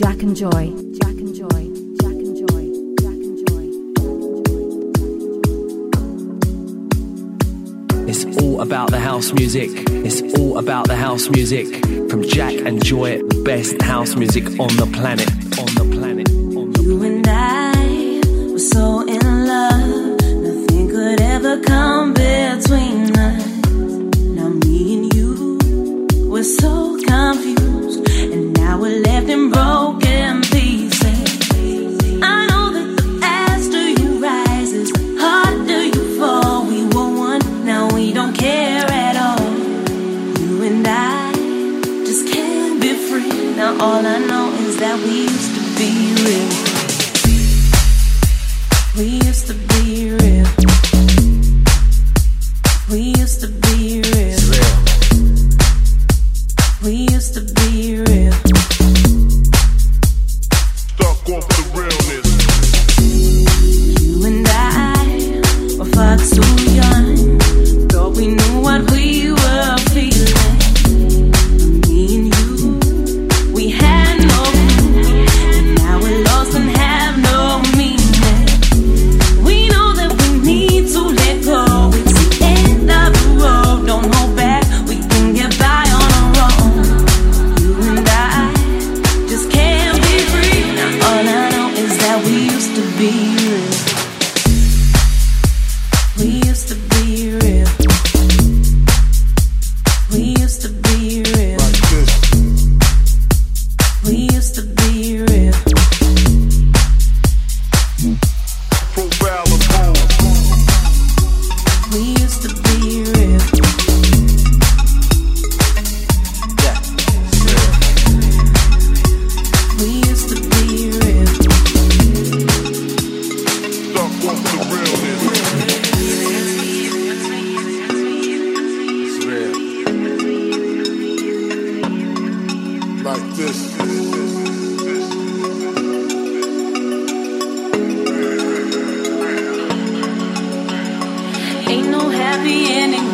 Jack and Joy. Jack and Joy. Jack and Joy. Jack and Joy. It's all about the house music. It's all about the house music. From Jack and Joy, best house music on the planet. like this. happy ending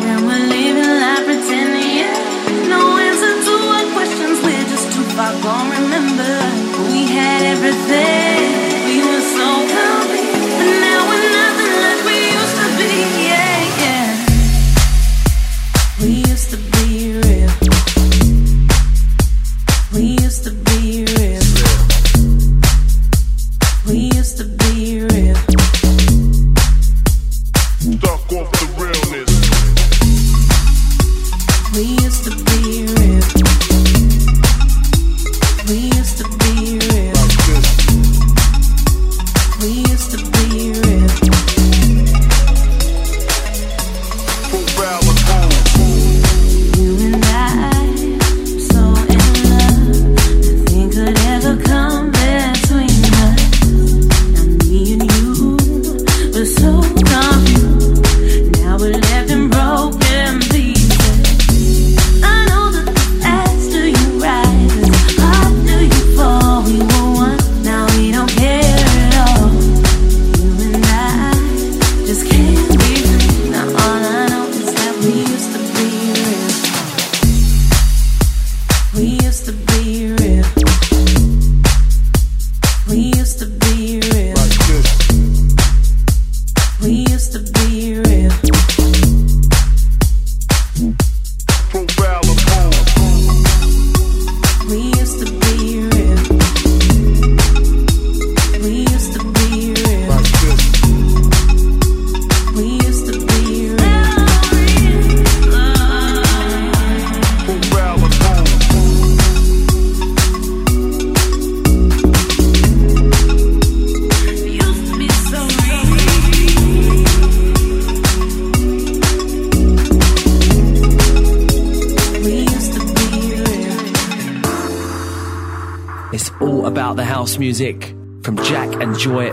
It's all about the house music from Jack and Joy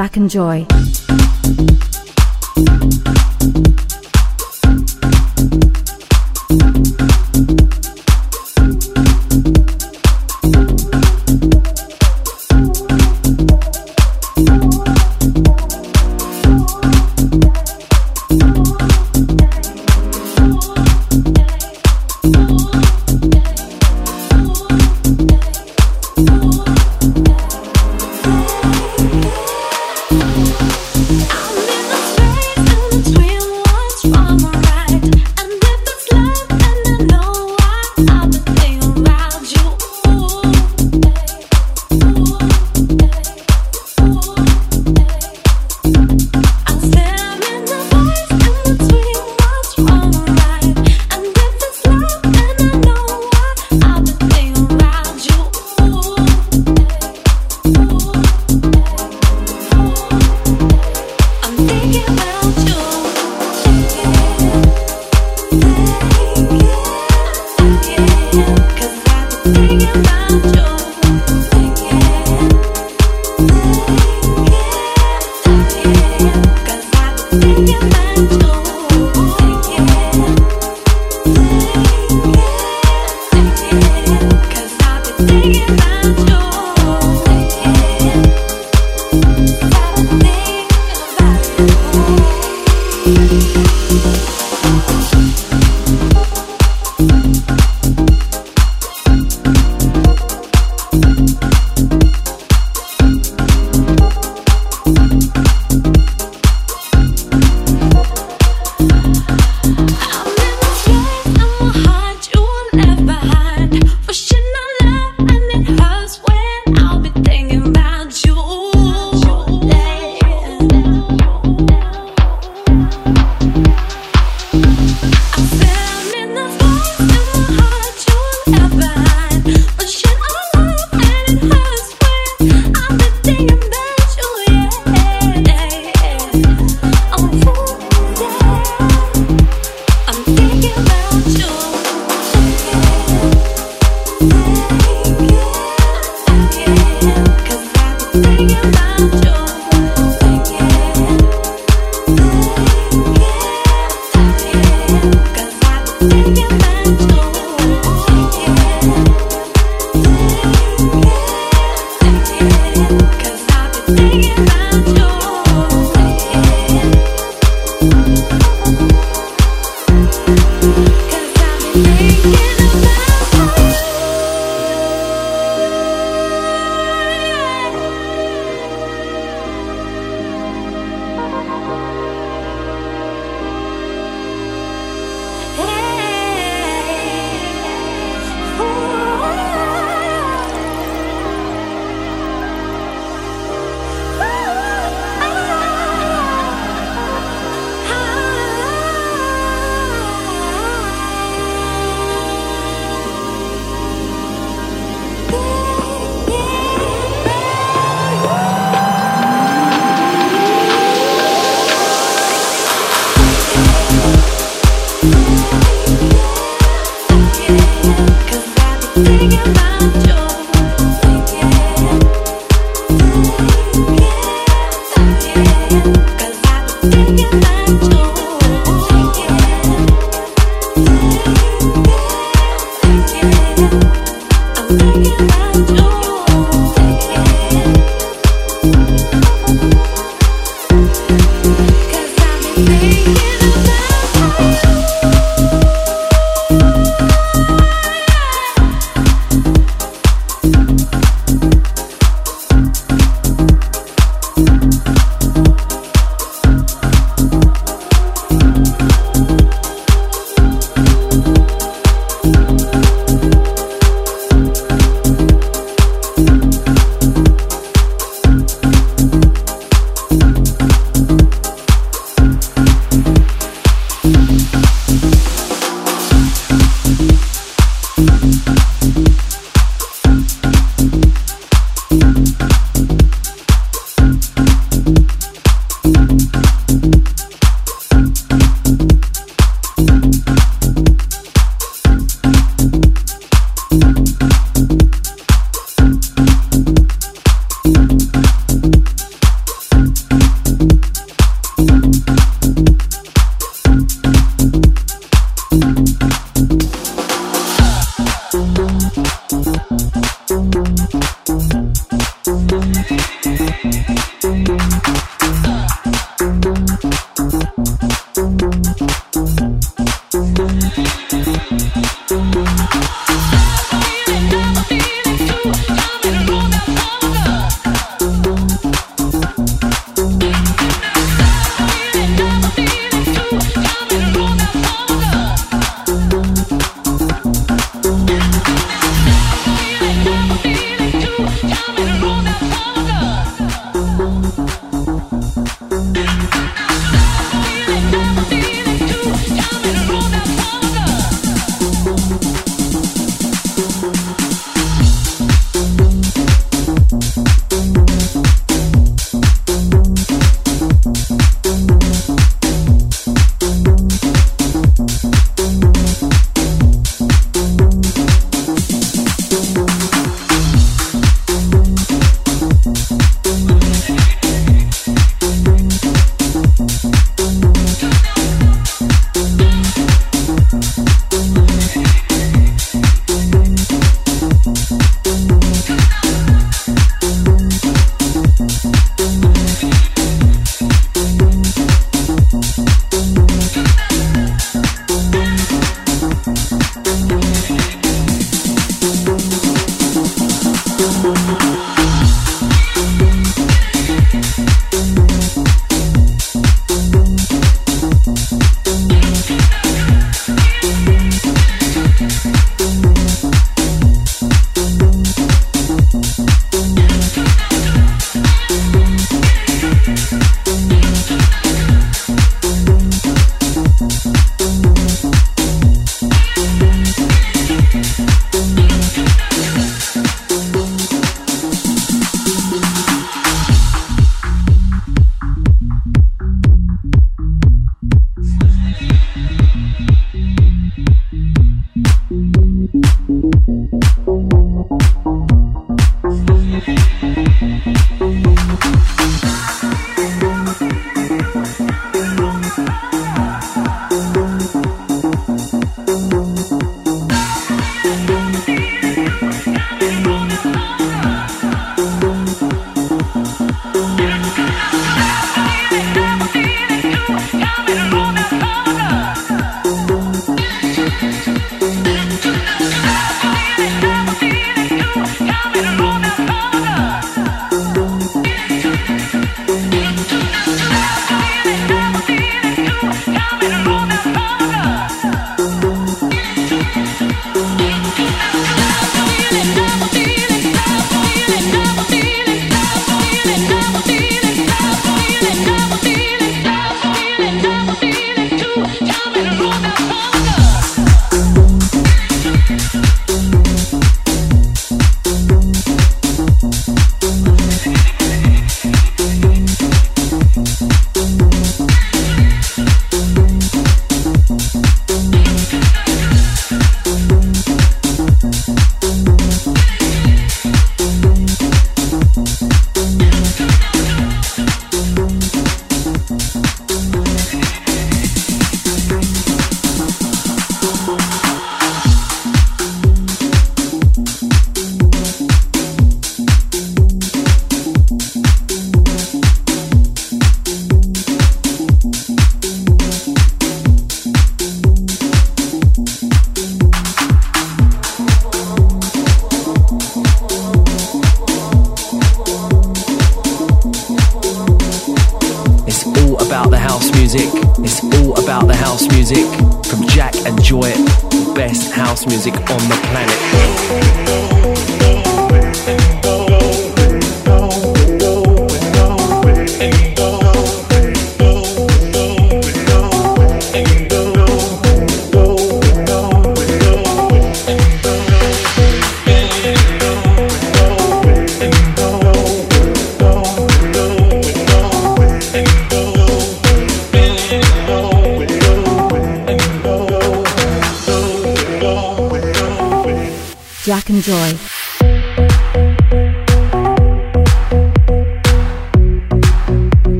Jack and Joy.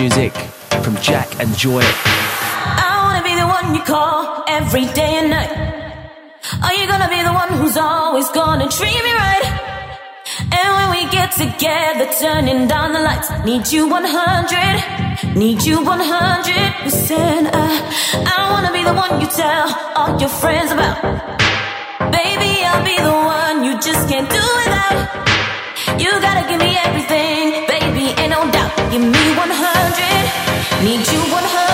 Music from Jack and Joy. I wanna be the one you call every day and night. Are you gonna be the one who's always gonna treat me right? And when we get together, turning down the lights, need you 100, need you 100 percent. I, I wanna be the one you tell all your friends about. Baby, I'll be the one you just can't do without. You gotta give me everything, baby, ain't no doubt. Give me 100, need you 100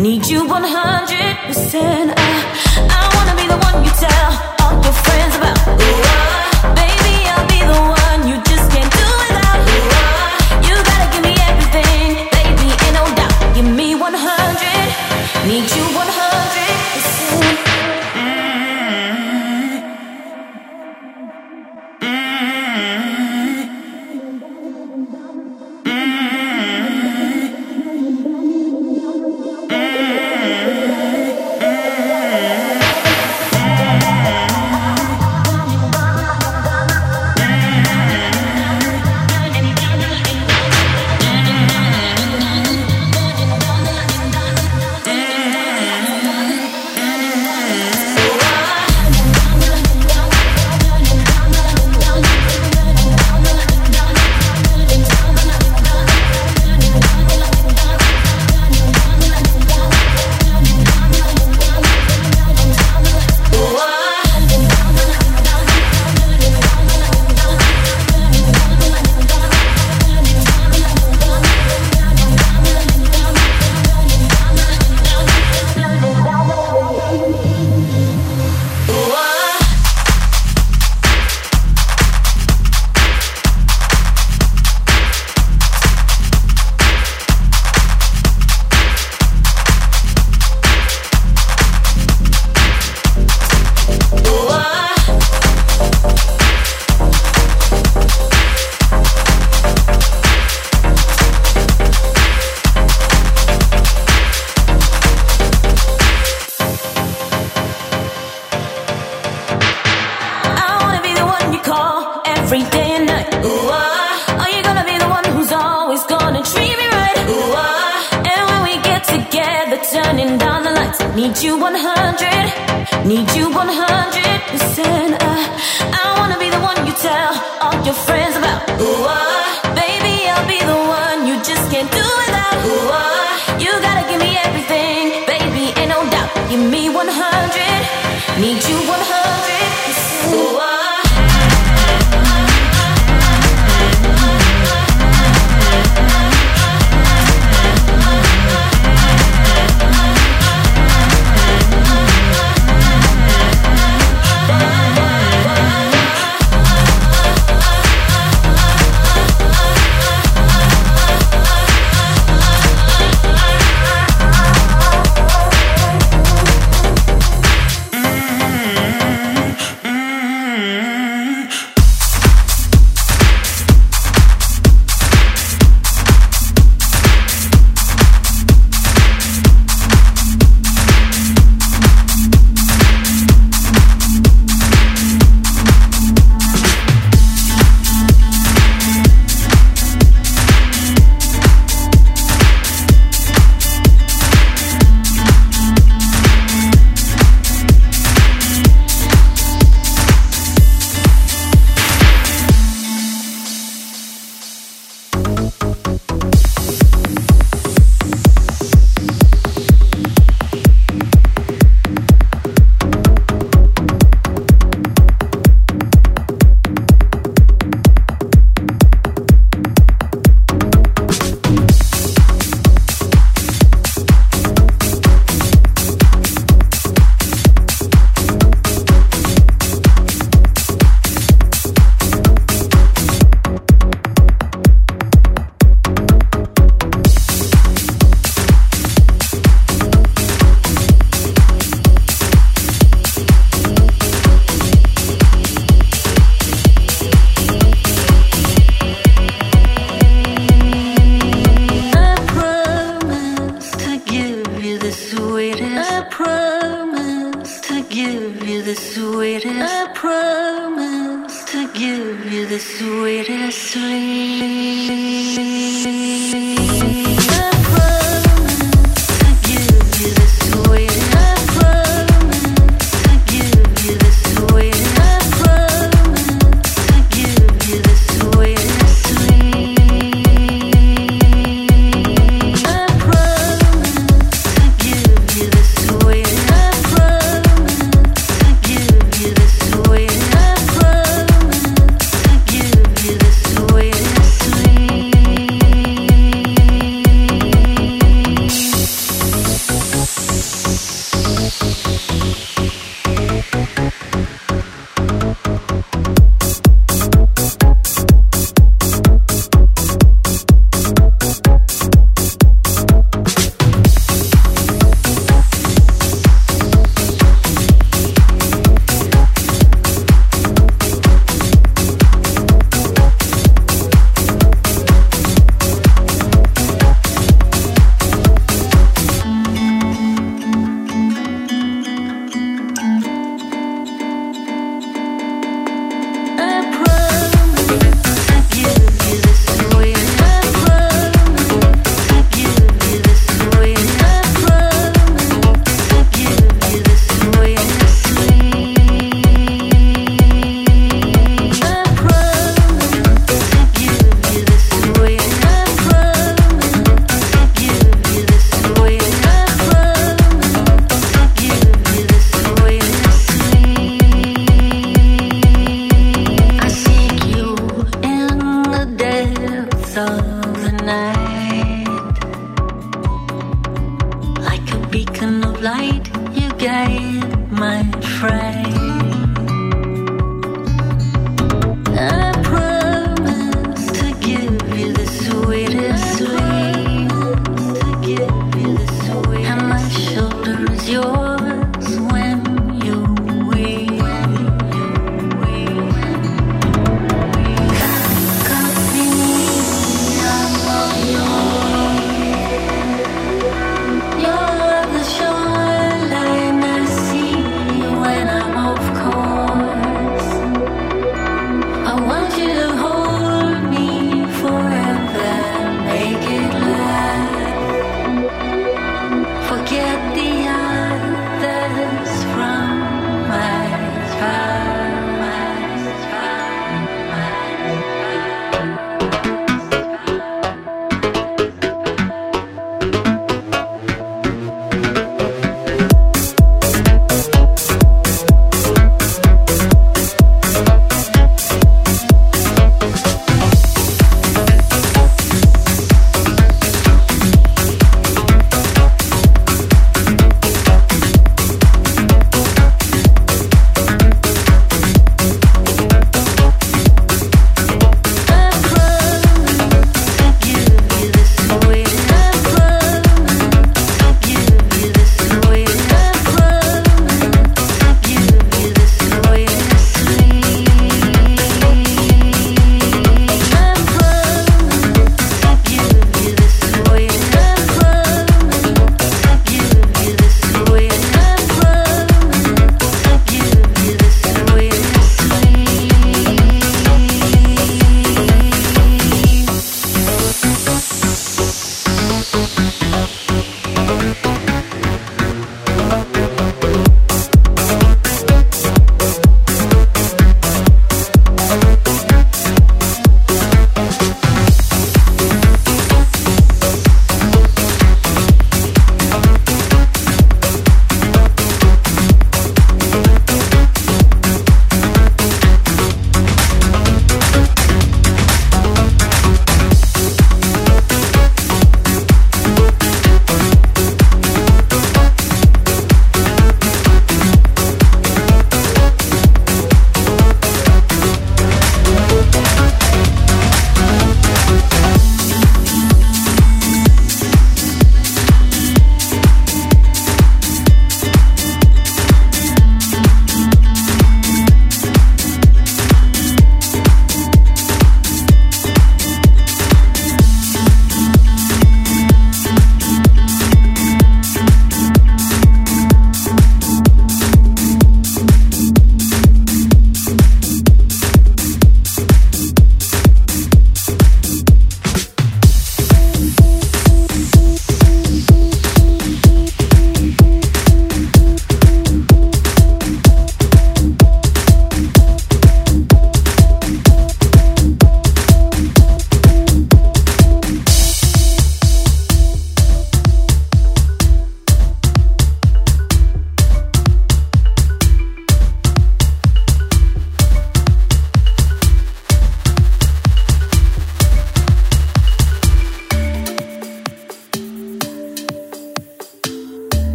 need you 100 your friends about. Give you the sweetest sleep.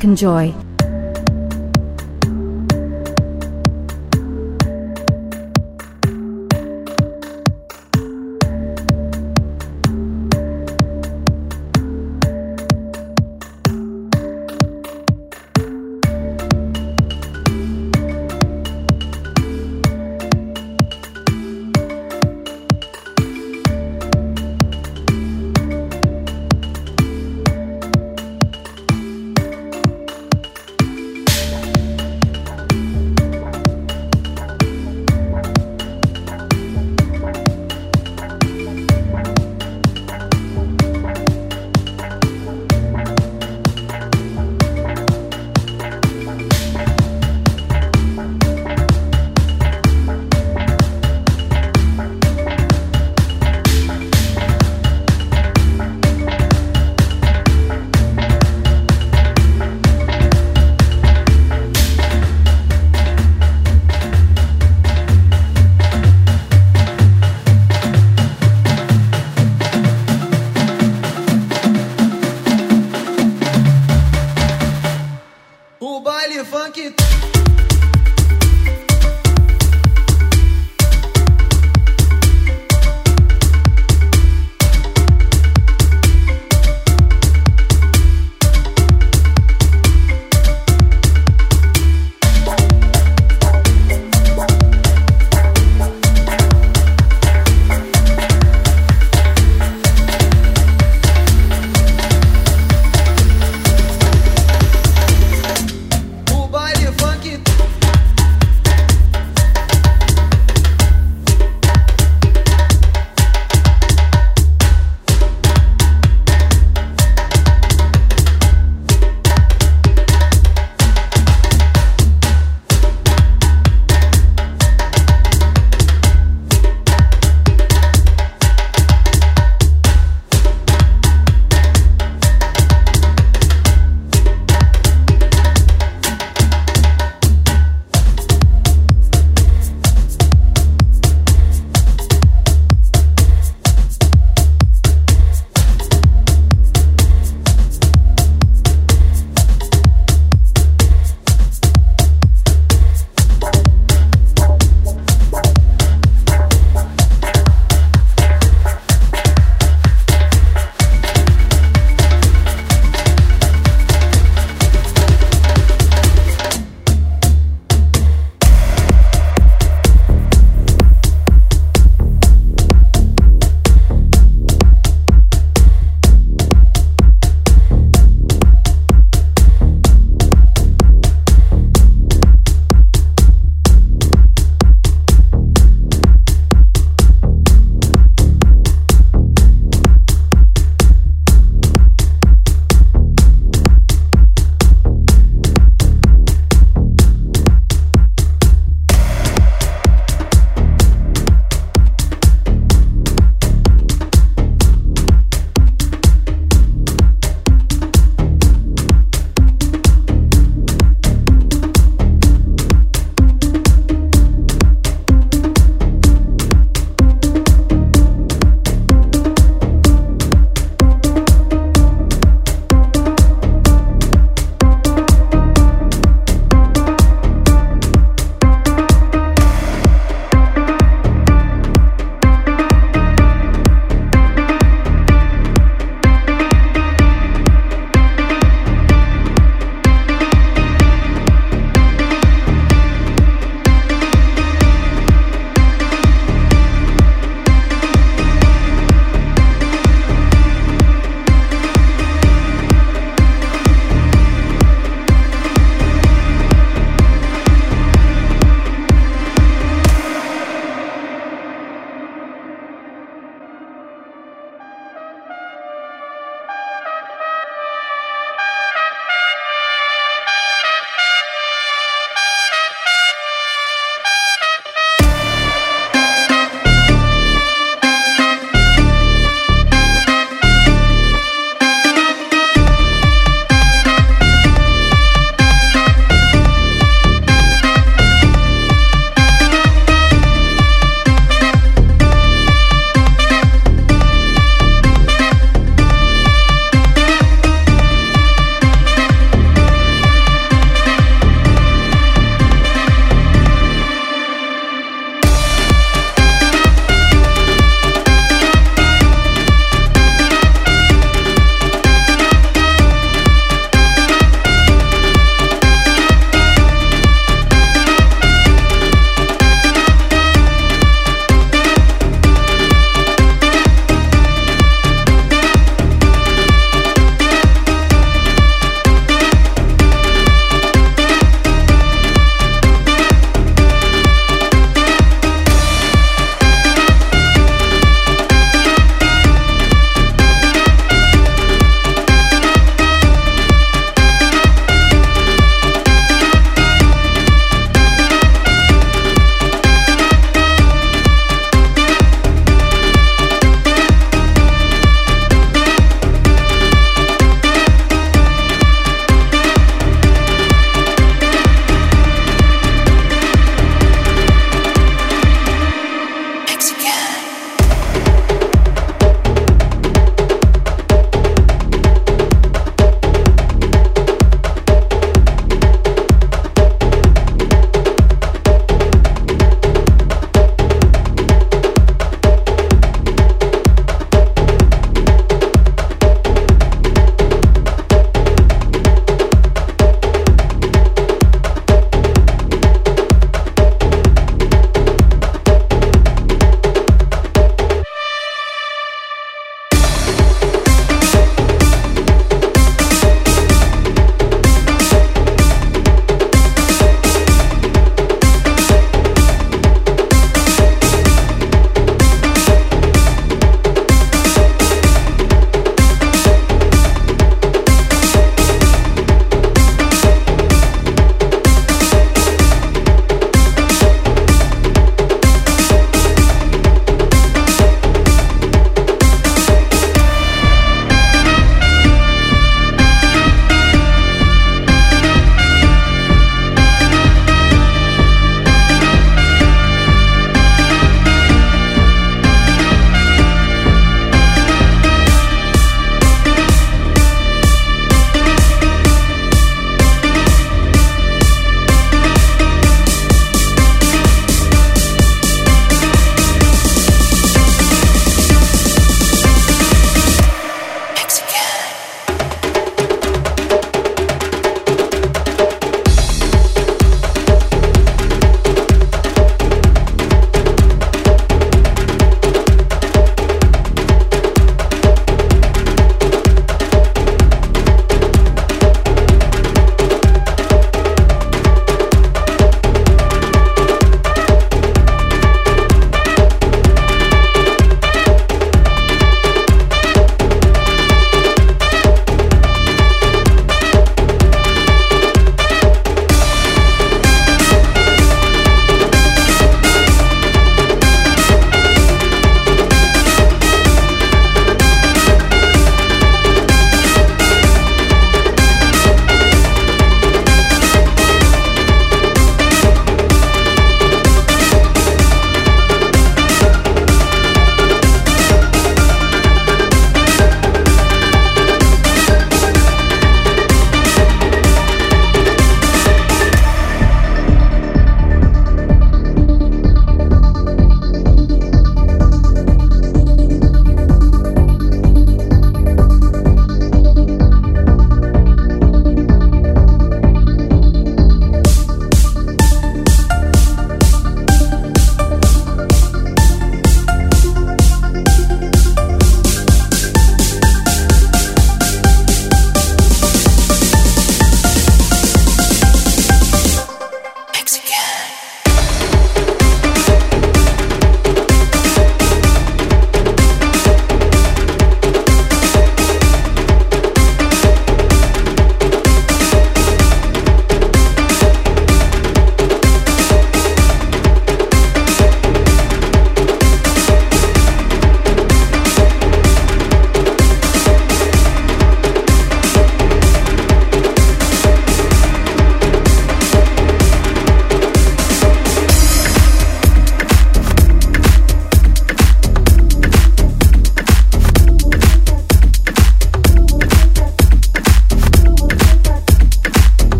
And Joy.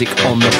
Music on the